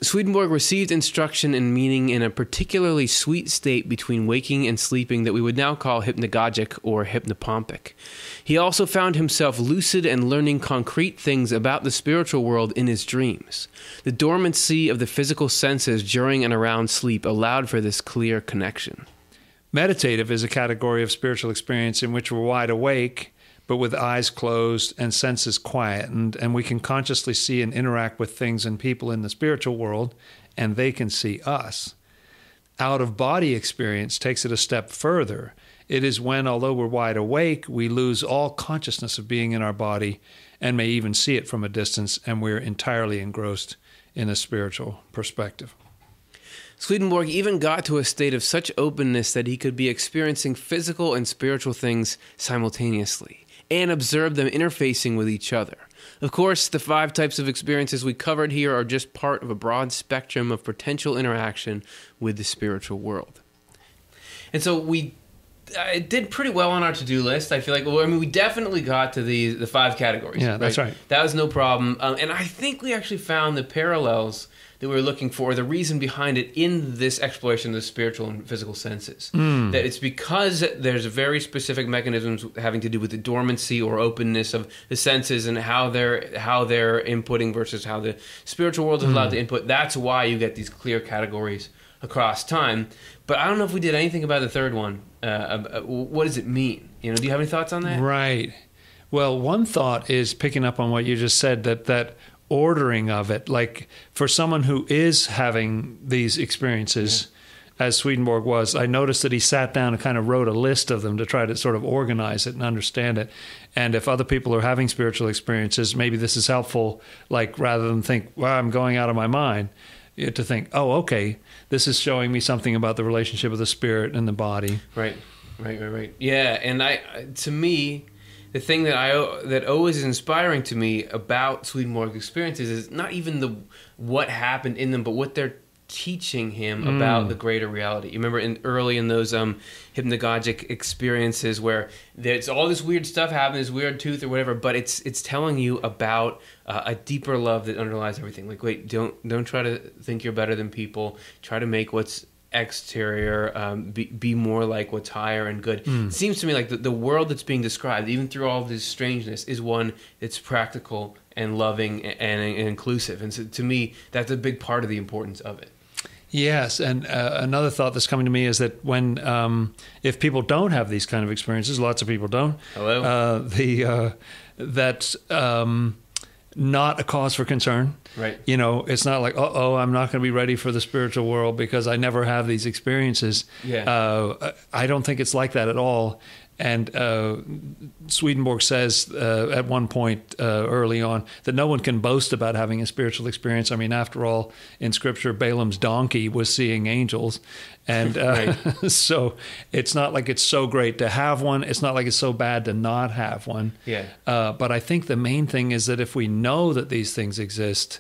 Speaker 1: Swedenborg received instruction and meaning in a particularly sweet state between waking and sleeping that we would now call hypnagogic or hypnopompic. He also found himself lucid and learning concrete things about the spiritual world in his dreams. The dormancy of the physical senses during and around sleep allowed for this clear connection.
Speaker 2: Meditative is a category of spiritual experience in which we're wide awake but with eyes closed and senses quietened, and we can consciously see and interact with things and people in the spiritual world, and they can see us. Out of body experience takes it a step further. It is when, although we're wide awake, we lose all consciousness of being in our body and may even see it from a distance, and we're entirely engrossed in a spiritual perspective.
Speaker 1: Swedenborg even got to a state of such openness that he could be experiencing physical and spiritual things simultaneously and observe them interfacing with each other. Of course, the five types of experiences we covered here are just part of a broad spectrum of potential interaction with the spiritual world. And so we uh, did pretty well on our to-do list. I feel like, well, I mean, we definitely got to the the five categories.
Speaker 2: Yeah, that's right.
Speaker 1: That was no problem, um, and I think we actually found the parallels that we were looking for, the reason behind it in this exploration of the spiritual and physical senses. Mm. That it's because there's very specific mechanisms having to do with the dormancy or openness of the senses and how they're how they're inputting versus how the spiritual world is allowed mm. to input. That's why you get these clear categories across time. But I don't know if we did anything about the third one. Uh, uh, what does it mean? You know, do you have any thoughts on that?
Speaker 2: Right. Well, one thought is picking up on what you just said that that ordering of it. Like for someone who is having these experiences, yeah. as Swedenborg was, I noticed that he sat down and kind of wrote a list of them to try to sort of organize it and understand it. And if other people are having spiritual experiences, maybe this is helpful. Like rather than think, "Well, I'm going out of my mind," to think, "Oh, okay, this is showing me something about the relationship of the spirit and the body."
Speaker 1: Right, right, right, right. Yeah, and I, to me, the thing that I that always is inspiring to me about Swedenborg's experiences is not even the what happened in them, but what they're teaching him mm. about the greater reality. You remember in early in those um, hypnagogic experiences where there's all this weird stuff happening, this weird tooth or whatever, but it's it's telling you about uh, a deeper love that underlies everything. Like, wait, don't don't try to think you're better than people. Try to make what's exterior, um, be, be more like what's higher and good. It seems to me like the, the world that's being described, even through all this strangeness, is one that's practical and loving and, and, inclusive. And so to me, that's a big part of the importance of it.
Speaker 2: Yes, and uh, another thought that's coming to me is that when um, if people don't have these kind of experiences, lots of people don't.
Speaker 1: Hello?
Speaker 2: Uh, the uh, that's um, not a cause for concern.
Speaker 1: Right.
Speaker 2: You know, it's not like, oh, I'm not going to be ready for the spiritual world because I never have these experiences.
Speaker 1: Yeah.
Speaker 2: Uh, I don't think it's like that at all. And uh, Swedenborg says uh, at one point uh, early on that no one can boast about having a spiritual experience. I mean, after all, in Scripture, Balaam's donkey was seeing angels, and uh, so it's not like it's so great to have one. It's not like it's so bad to not have one.
Speaker 1: Yeah.
Speaker 2: Uh, but I think the main thing is that if we know that these things exist,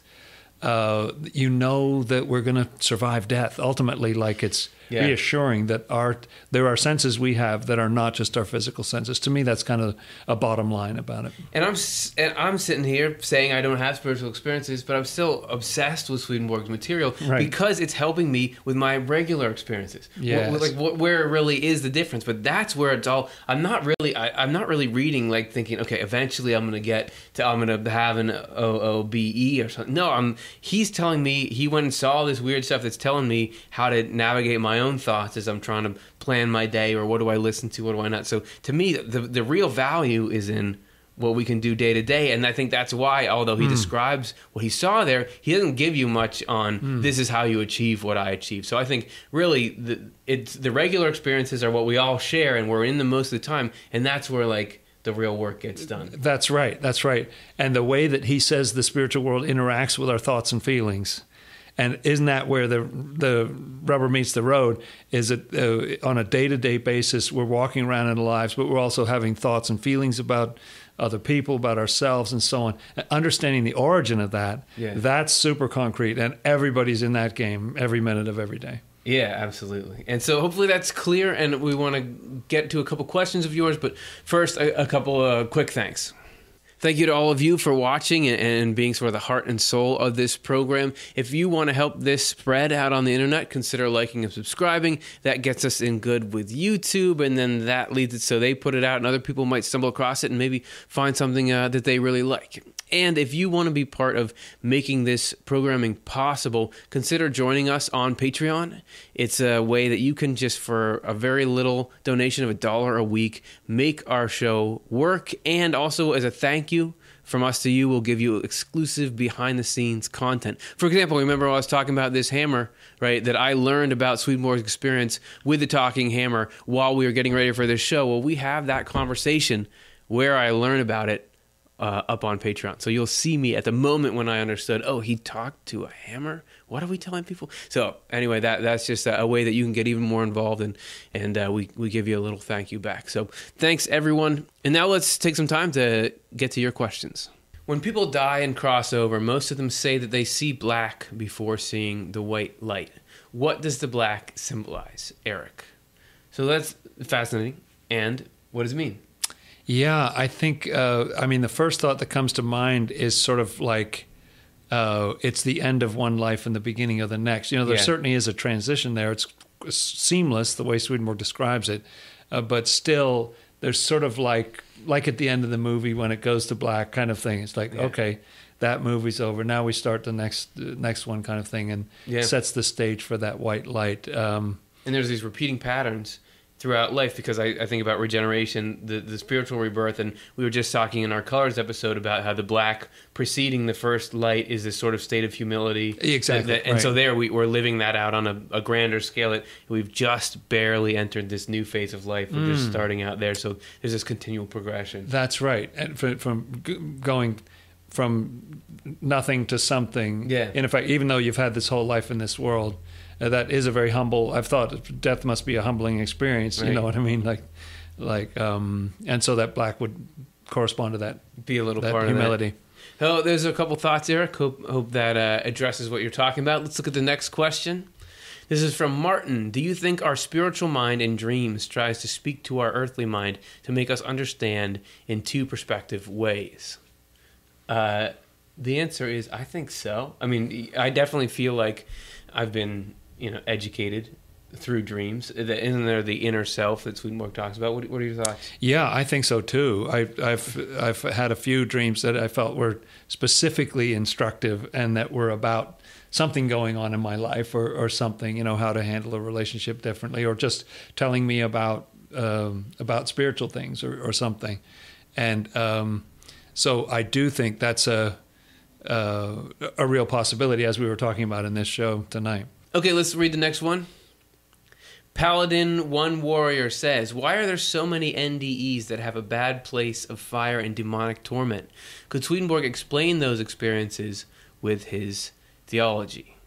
Speaker 2: uh, you know that we're going to survive death. Ultimately, like it's
Speaker 1: Yeah.
Speaker 2: reassuring that our there are senses we have that are not just our physical senses. To me, that's kind of a bottom line about it.
Speaker 1: And I'm and I'm sitting here saying I don't have spiritual experiences, but I'm still obsessed with Swedenborg's material
Speaker 2: Right.
Speaker 1: because it's helping me with my regular experiences.
Speaker 2: Yes.
Speaker 1: like what, where it really is the difference. But that's where it's all. I'm not really. I, I'm not really reading like thinking. Okay, eventually I'm going to get to. I'm going to have an OOBE or something. No, I'm. He's telling me he went and saw all this weird stuff that's telling me how to navigate my own thoughts as I'm trying to plan my day or what do I listen to, what do I not. So to me, the the real value is in what we can do day to day. And I think that's why, although he hmm. describes what he saw there, he doesn't give you much on hmm. this is how you achieve what I achieve. So I think really the it's the regular experiences are what we all share and we're in them most of the time, and that's where like the real work gets done.
Speaker 2: That's right. That's right. And the way that he says the spiritual world interacts with our thoughts and feelings. And isn't that where the the rubber meets the road? Is that uh, on a day to day basis, we're walking around in our lives, but we're also having thoughts and feelings about other people, about ourselves, and so on. And understanding the origin of that,
Speaker 1: Yeah.
Speaker 2: that's super concrete, and everybody's in that game every minute of every day.
Speaker 1: Yeah, absolutely. And so hopefully that's clear. And we want to get to a couple questions of yours, but first, a, a couple uh, quick thanks. Thank you to all of you for watching and, being sort of the heart and soul of this program. If you want to help this spread out on the internet, consider liking and subscribing. That gets us in good with YouTube, and then that leads it so they put it out, and other people might stumble across it and maybe find something uh, that they really like. And if you want to be part of making this programming possible, consider joining us on Patreon. It's a way that you can just, for a very little donation of a dollar a week, make our show work. And also, as a thank you from us to you, we'll give you exclusive behind the scenes content. For example, remember I was talking about this hammer, right? That I learned about Swedenborg's experience with the talking hammer while we were getting ready for this show. Well, we have that conversation where I learn about it uh, up on Patreon. So you'll see me at the moment when I understood. Oh, he talked to a hammer. What are we telling people? So anyway, that that's just a, a way that you can get even more involved, and and uh, we we give you a little thank you back. So thanks everyone. And now let's take some time to get to your questions. When people die and cross over, most of them say that they see black before seeing the white light. What does the black symbolize, Eric? So that's fascinating. And what does it mean?
Speaker 2: Yeah, I think. Uh, I mean, the first thought that comes to mind is sort of like uh, it's the end of one life and the beginning of the next. You know, there
Speaker 1: Yeah.
Speaker 2: certainly is a transition there. It's seamless the way Swedenborg describes it, uh, but still, there's sort of like like at the end of the movie when it goes to black kind of thing. It's like
Speaker 1: Yeah.
Speaker 2: okay, that movie's over. Now we start the next uh, next one kind of thing, and
Speaker 1: Yeah.
Speaker 2: sets the stage for that white light. Um,
Speaker 1: and there's these repeating patterns throughout life because I, I think about regeneration, the, the spiritual rebirth, and we were just talking in our colors episode about how the black preceding the first light is this sort of state of humility.
Speaker 2: Exactly,
Speaker 1: That- and so there we, we're living that out on a, a grander scale. That we've just barely entered this new phase of life. We're
Speaker 2: Mm.
Speaker 1: just starting out there. So there's this continual progression.
Speaker 2: That's right. And from, from g- going from nothing to something.
Speaker 1: Yeah.
Speaker 2: In effect, even though you've had this whole life in this world, uh, that is a very humble. I've thought death must be a humbling experience. You know what I mean? Like, like, um, and so that black would correspond to that
Speaker 1: Be a little
Speaker 2: that
Speaker 1: part
Speaker 2: humility.
Speaker 1: of that. Oh, there's a couple thoughts, Eric. Hope, hope that uh, addresses what you're talking about. Let's look at the next question. This is from Martin. Do you think our spiritual mind in dreams tries to speak to our earthly mind to make us understand in two perspective ways? Uh, the answer is I think so. I mean, I definitely feel like I've been, you know, educated through dreams. Isn't there the inner self that Swedenborg talks about? What, what are your thoughts?
Speaker 2: Yeah, I think so too. I, I've I've had a few dreams that I felt were specifically instructive and that were about something going on in my life or, or something, you know, how to handle a relationship differently, or just telling me about um, about spiritual things or, or something. And um, so I do think that's a uh, a real possibility, as we were talking about in this show tonight.
Speaker 1: Okay, let's read the next one. Paladin One Warrior says, Why are there so many NDEs that have a bad place of fire and demonic torment? Could Swedenborg explain those experiences with his theology?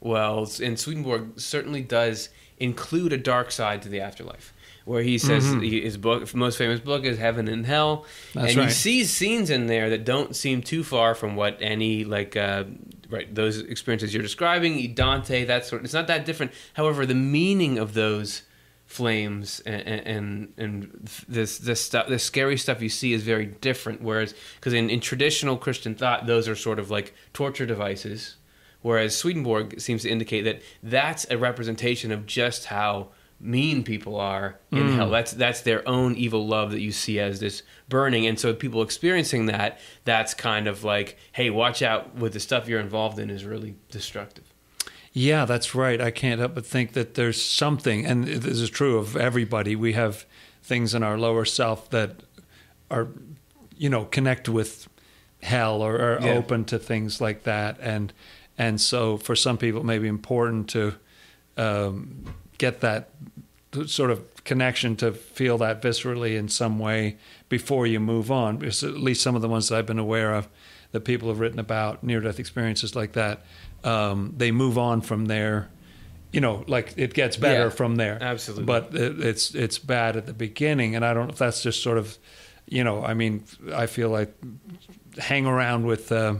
Speaker 1: Well, and Swedenborg certainly does include a dark side to the afterlife. Where he says he, his book, most famous book is Heaven and Hell,
Speaker 2: That's
Speaker 1: and
Speaker 2: right.
Speaker 1: he sees scenes in there that don't seem too far from what any like uh, right those experiences you're describing, Dante, that sort. It's not that different. However, the meaning of those flames and and, and this this stuff, this scary stuff you see is very different. Whereas, because in, in traditional Christian thought, those are sort of like torture devices. Whereas Swedenborg seems to indicate that that's a representation of just how mean people are in hell. That's that's their own evil love that you see as this burning. And so people experiencing that, that's kind of like, hey, watch out with the stuff you're involved in is really destructive.
Speaker 2: Yeah, that's right. I can't help but think that there's something, and this is true of everybody. We have things in our lower self that are, you know, connect with hell or are
Speaker 1: Yeah.
Speaker 2: open to things like that, and and so for some people, it may be important to um, get that sort of connection to feel that viscerally in some way before you move on. Because at least some of the ones that I've been aware of that people have written about near death experiences like that, um, they move on from there. You know, like it gets better
Speaker 1: Yeah,
Speaker 2: from there.
Speaker 1: absolutely.
Speaker 2: But it, it's it's bad at the beginning, and I don't know if that's just sort of, you know, I mean, I feel like hang around with. Uh,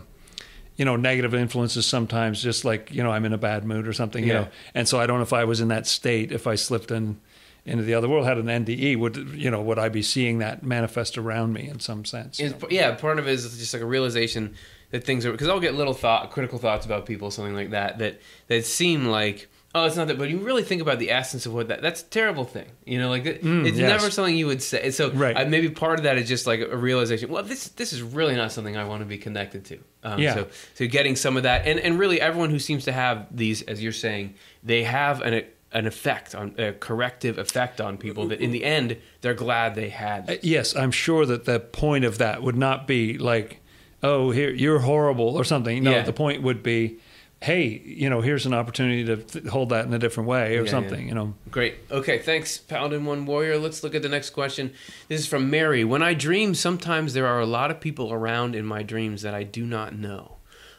Speaker 2: you know, negative influences sometimes, just like you know, I'm in a bad mood or something. You
Speaker 1: Yeah.
Speaker 2: know, and so I don't know if I was in that state, if I slipped in into the other world, had an NDE, would you know, would I be seeing that manifest around me in some sense?
Speaker 1: Yeah, part of it is just like a realization that things are because I'll get little thought, critical thoughts about people, something like that, that that seem like oh, it's not that, but you really think about the essence of what that that's a terrible thing, you know, like it, it's
Speaker 2: yes.
Speaker 1: never something you would say. So
Speaker 2: Right.
Speaker 1: I, maybe part of that is just like a realization. Well, this this is really not something I want to be connected to. Um,
Speaker 2: Yeah.
Speaker 1: So so getting some of that, and and really everyone who seems to have these, as you're saying, they have an an effect on a corrective effect on people that in the end they're glad they had.
Speaker 2: Uh, Yes, I'm sure that the point of that would not be like, oh, here you're horrible or something. No,
Speaker 1: Yeah.
Speaker 2: the point would be, hey, you know, here's an opportunity to th- hold that in a different way or
Speaker 1: Yeah,
Speaker 2: something.
Speaker 1: yeah.
Speaker 2: You know.
Speaker 1: Great. Okay, thanks, Paladin One Warrior. Let's look at the next question. This is from Mary. When I dream, sometimes there are a lot of people around in my dreams that I do not know.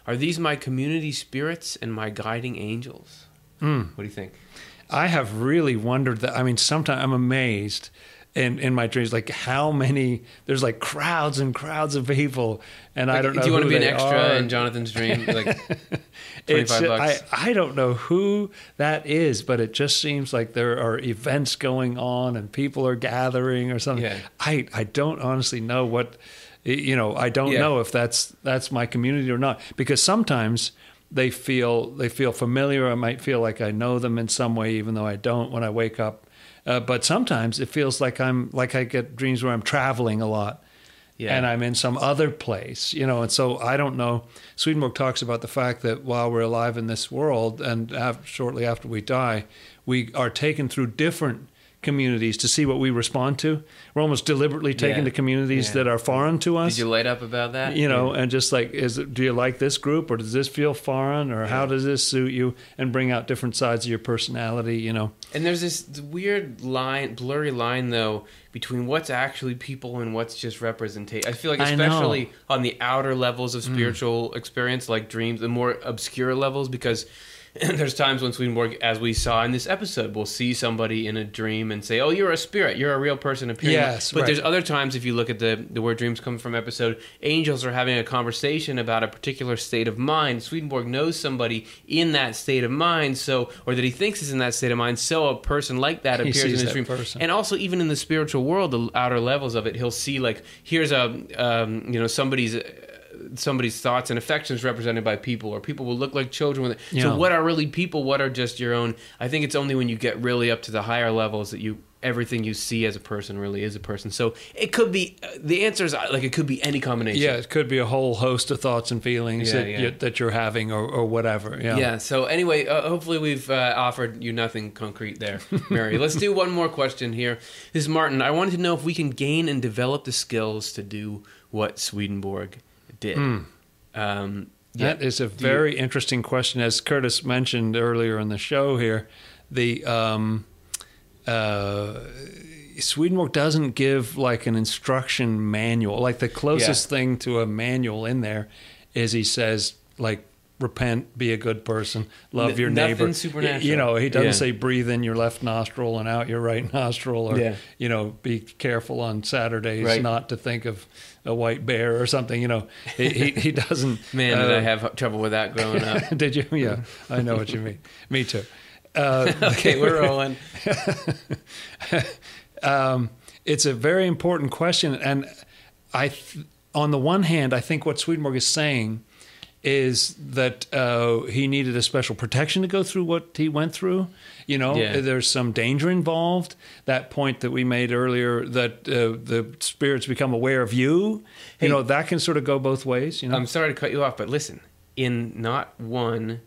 Speaker 1: Are these my community spirits and my guiding angels?
Speaker 2: Hmm.
Speaker 1: What do you think?
Speaker 2: I have really wondered that. I mean, sometimes I'm amazed in, in my dreams, like how many, there's like crowds and crowds of people. And I don't know.
Speaker 1: do you want to be an extra
Speaker 2: are.
Speaker 1: in Jonathan's dream? Like twenty-five bucks.
Speaker 2: I, I don't know who that is, but it just seems like there are events going on and people are gathering or something.
Speaker 1: Yeah.
Speaker 2: I, I don't honestly know what, you know, I don't
Speaker 1: Yeah.
Speaker 2: know if that's that's my community or not because sometimes they feel they feel familiar. I might feel like I know them in some way, even though I don't when I wake up. Uh, but sometimes it feels like I'm like I get dreams where I'm traveling a lot
Speaker 1: Yeah.
Speaker 2: and I'm in some other place, you know. And so I don't know. Swedenborg talks about the fact that while we're alive in this world, and shortly after we die, we are taken through different communities to see what we respond to. We're almost deliberately taken
Speaker 1: Yeah.
Speaker 2: to communities
Speaker 1: Yeah.
Speaker 2: that are foreign to us.
Speaker 1: Did you light up about that?
Speaker 2: you know, and just like, is it, do you like this group, or does this feel foreign, or how does this suit you, and bring out different sides of your personality, you know?
Speaker 1: And there's this weird line, blurry line though, between what's actually people and what's just representation. I feel like especially on the outer levels of mm. spiritual experience, like dreams, the more obscure levels, because there's times when Swedenborg, as we saw in this episode, will see somebody in a dream and say, "Oh, you're a spirit. You're a real person appearing."
Speaker 2: Yes,
Speaker 1: but
Speaker 2: right.
Speaker 1: there's other times, if you look at the the where dreams come from episode, angels are having a conversation about a particular state of mind. Swedenborg knows somebody in that state of mind, so or that he thinks is in that state of mind. So a person like that
Speaker 2: He
Speaker 1: appears in his dream,
Speaker 2: person.
Speaker 1: and also even in the spiritual world, the outer levels of it, he'll see like here's a um, you know somebody's. Uh, somebody's thoughts and affections represented by people, or people will look like children. With
Speaker 2: Yeah.
Speaker 1: So, what are really people? What are just your own? I think it's only when you get really up to the higher levels that you everything you see as a person really is a person. So it could be the answer is like it could be any combination.
Speaker 2: Yeah, it could be a whole host of thoughts and feelings
Speaker 1: Yeah,
Speaker 2: that,
Speaker 1: yeah.
Speaker 2: You, that you're having or, or whatever. Yeah.
Speaker 1: Yeah. So anyway, uh, hopefully we've uh, offered you nothing concrete there, Mary. Let's do one more question here. This is Martin. I wanted to know if we can gain and develop the skills to do what Swedenborg did. Um, yeah.
Speaker 2: That is a
Speaker 1: you-
Speaker 2: very interesting question. As Curtis mentioned earlier in the show here, the um, uh, Swedenborg doesn't give like an instruction manual. Like the closest
Speaker 1: Yeah.
Speaker 2: thing to a manual in there is he says like repent, be a good person, love
Speaker 1: N-
Speaker 2: your
Speaker 1: nothing
Speaker 2: neighbor.
Speaker 1: supernatural.
Speaker 2: You know, he doesn't
Speaker 1: Yeah.
Speaker 2: say breathe in your left nostril and out your right nostril, or
Speaker 1: Yeah.
Speaker 2: you know, be careful on Saturdays
Speaker 1: Right.
Speaker 2: not to think of a white bear or something. You know, he he, he doesn't.
Speaker 1: Man, did
Speaker 2: uh,
Speaker 1: I have trouble with that growing up?
Speaker 2: did you? Yeah, I know what you mean. Me too. Uh,
Speaker 1: okay, we're rolling.
Speaker 2: um, it's a very important question, and I, th- on the one hand, I think what Swedenborg is saying is that uh, he needed a special protection to go through what he went through. You know,
Speaker 1: Yeah.
Speaker 2: there's some danger involved. That point that we made earlier that uh, the spirits become aware of you.
Speaker 1: Hey.
Speaker 2: you know, that can sort of go both ways. You know,
Speaker 1: I'm sorry to cut you off, but listen, in not one,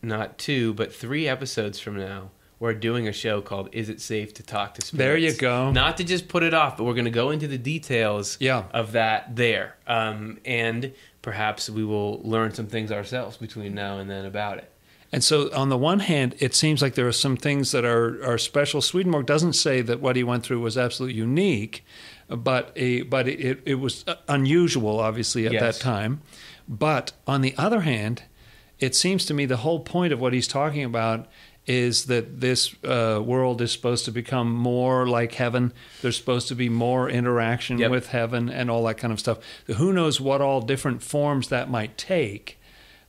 Speaker 1: not two, but three episodes from now, we're doing a show called "Is It Safe to Talk to Spirits?"
Speaker 2: There you go.
Speaker 1: Not to just put it off, but we're going to go into the details
Speaker 2: Yeah.
Speaker 1: of that there, um, and perhaps we will learn some things ourselves between now and then about it.
Speaker 2: And so, on the one hand, it seems like there are some things that are, are special. Swedenborg doesn't say that what he went through was absolutely unique, but a, but it, it was uh, unusual, obviously, at
Speaker 1: Yes.
Speaker 2: that time. But on the other hand, it seems to me the whole point of what he's talking about is that this uh, world is supposed to become more like heaven. There's supposed to be more interaction
Speaker 1: Yep.
Speaker 2: with heaven and all that kind of stuff. Who knows what all different forms that might take?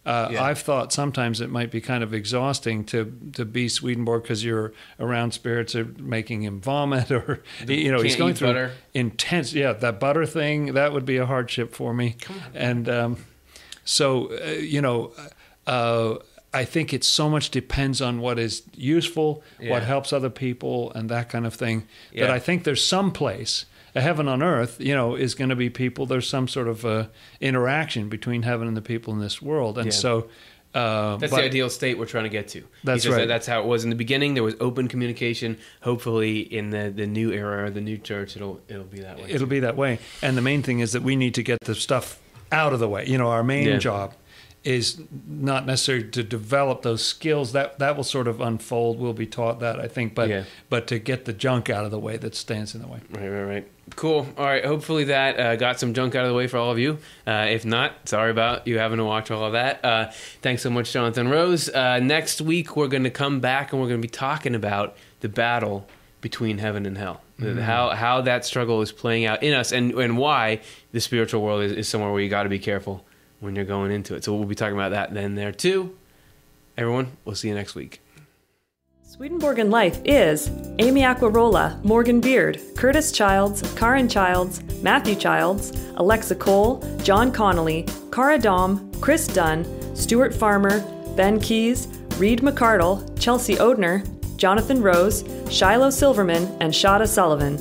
Speaker 2: Uh,
Speaker 1: Yeah.
Speaker 2: I've thought sometimes it might be kind of exhausting to to be Swedenborg because you're around spirits are making him vomit or you know he's going through
Speaker 1: butter.
Speaker 2: intense. Yeah, that butter thing that would be a hardship for me. And um, so uh, you know, uh, I think it so much depends on what is useful,
Speaker 1: Yeah.
Speaker 2: what helps other people, and that kind of thing. That
Speaker 1: Yeah.
Speaker 2: I think there's some place. A heaven on earth, you know, is going to be people. There's some sort of uh, interaction between heaven and the people in this world, and
Speaker 1: Yeah.
Speaker 2: so uh,
Speaker 1: That's
Speaker 2: but-
Speaker 1: the ideal state we're trying to get to.
Speaker 2: That's right.
Speaker 1: that's how it was in the beginning. There was open communication. Hopefully, in the, the new era, the new church, it'll it'll be that way.
Speaker 2: It'll be that way. And the main thing is that we need to get the stuff out of the way. You know, our main job is not necessarily to develop those skills that that will sort of unfold. We'll be taught that, I think, but
Speaker 1: Yeah.
Speaker 2: but to get the junk out of the way that stands in the way.
Speaker 1: Right, right, right. Cool. All right. Hopefully that uh, got some junk out of the way for all of you. Uh, if not, sorry about you having to watch all of that. Uh, thanks so much, Jonathan Rose. Uh, next week we're going to come back and we're going to be talking about the battle between heaven and hell. The- How how that struggle is playing out in us, and and why the spiritual world is, is somewhere where you got to be careful when you're going into it. So we'll be talking about that then there too. Everyone, we'll see you next week.
Speaker 6: Swedenborg and Life is Amy Aquarola, Morgan Beard, Curtis Childs, Karen Childs, Matthew Childs, Alexa Cole, John Connolly, Cara Dom, Chris Dunn, Stuart Farmer, Ben Keys, Reed McCardle, Chelsea Odhner, Jonathan Rose, Shiloh Silverman, and Shada Sullivan.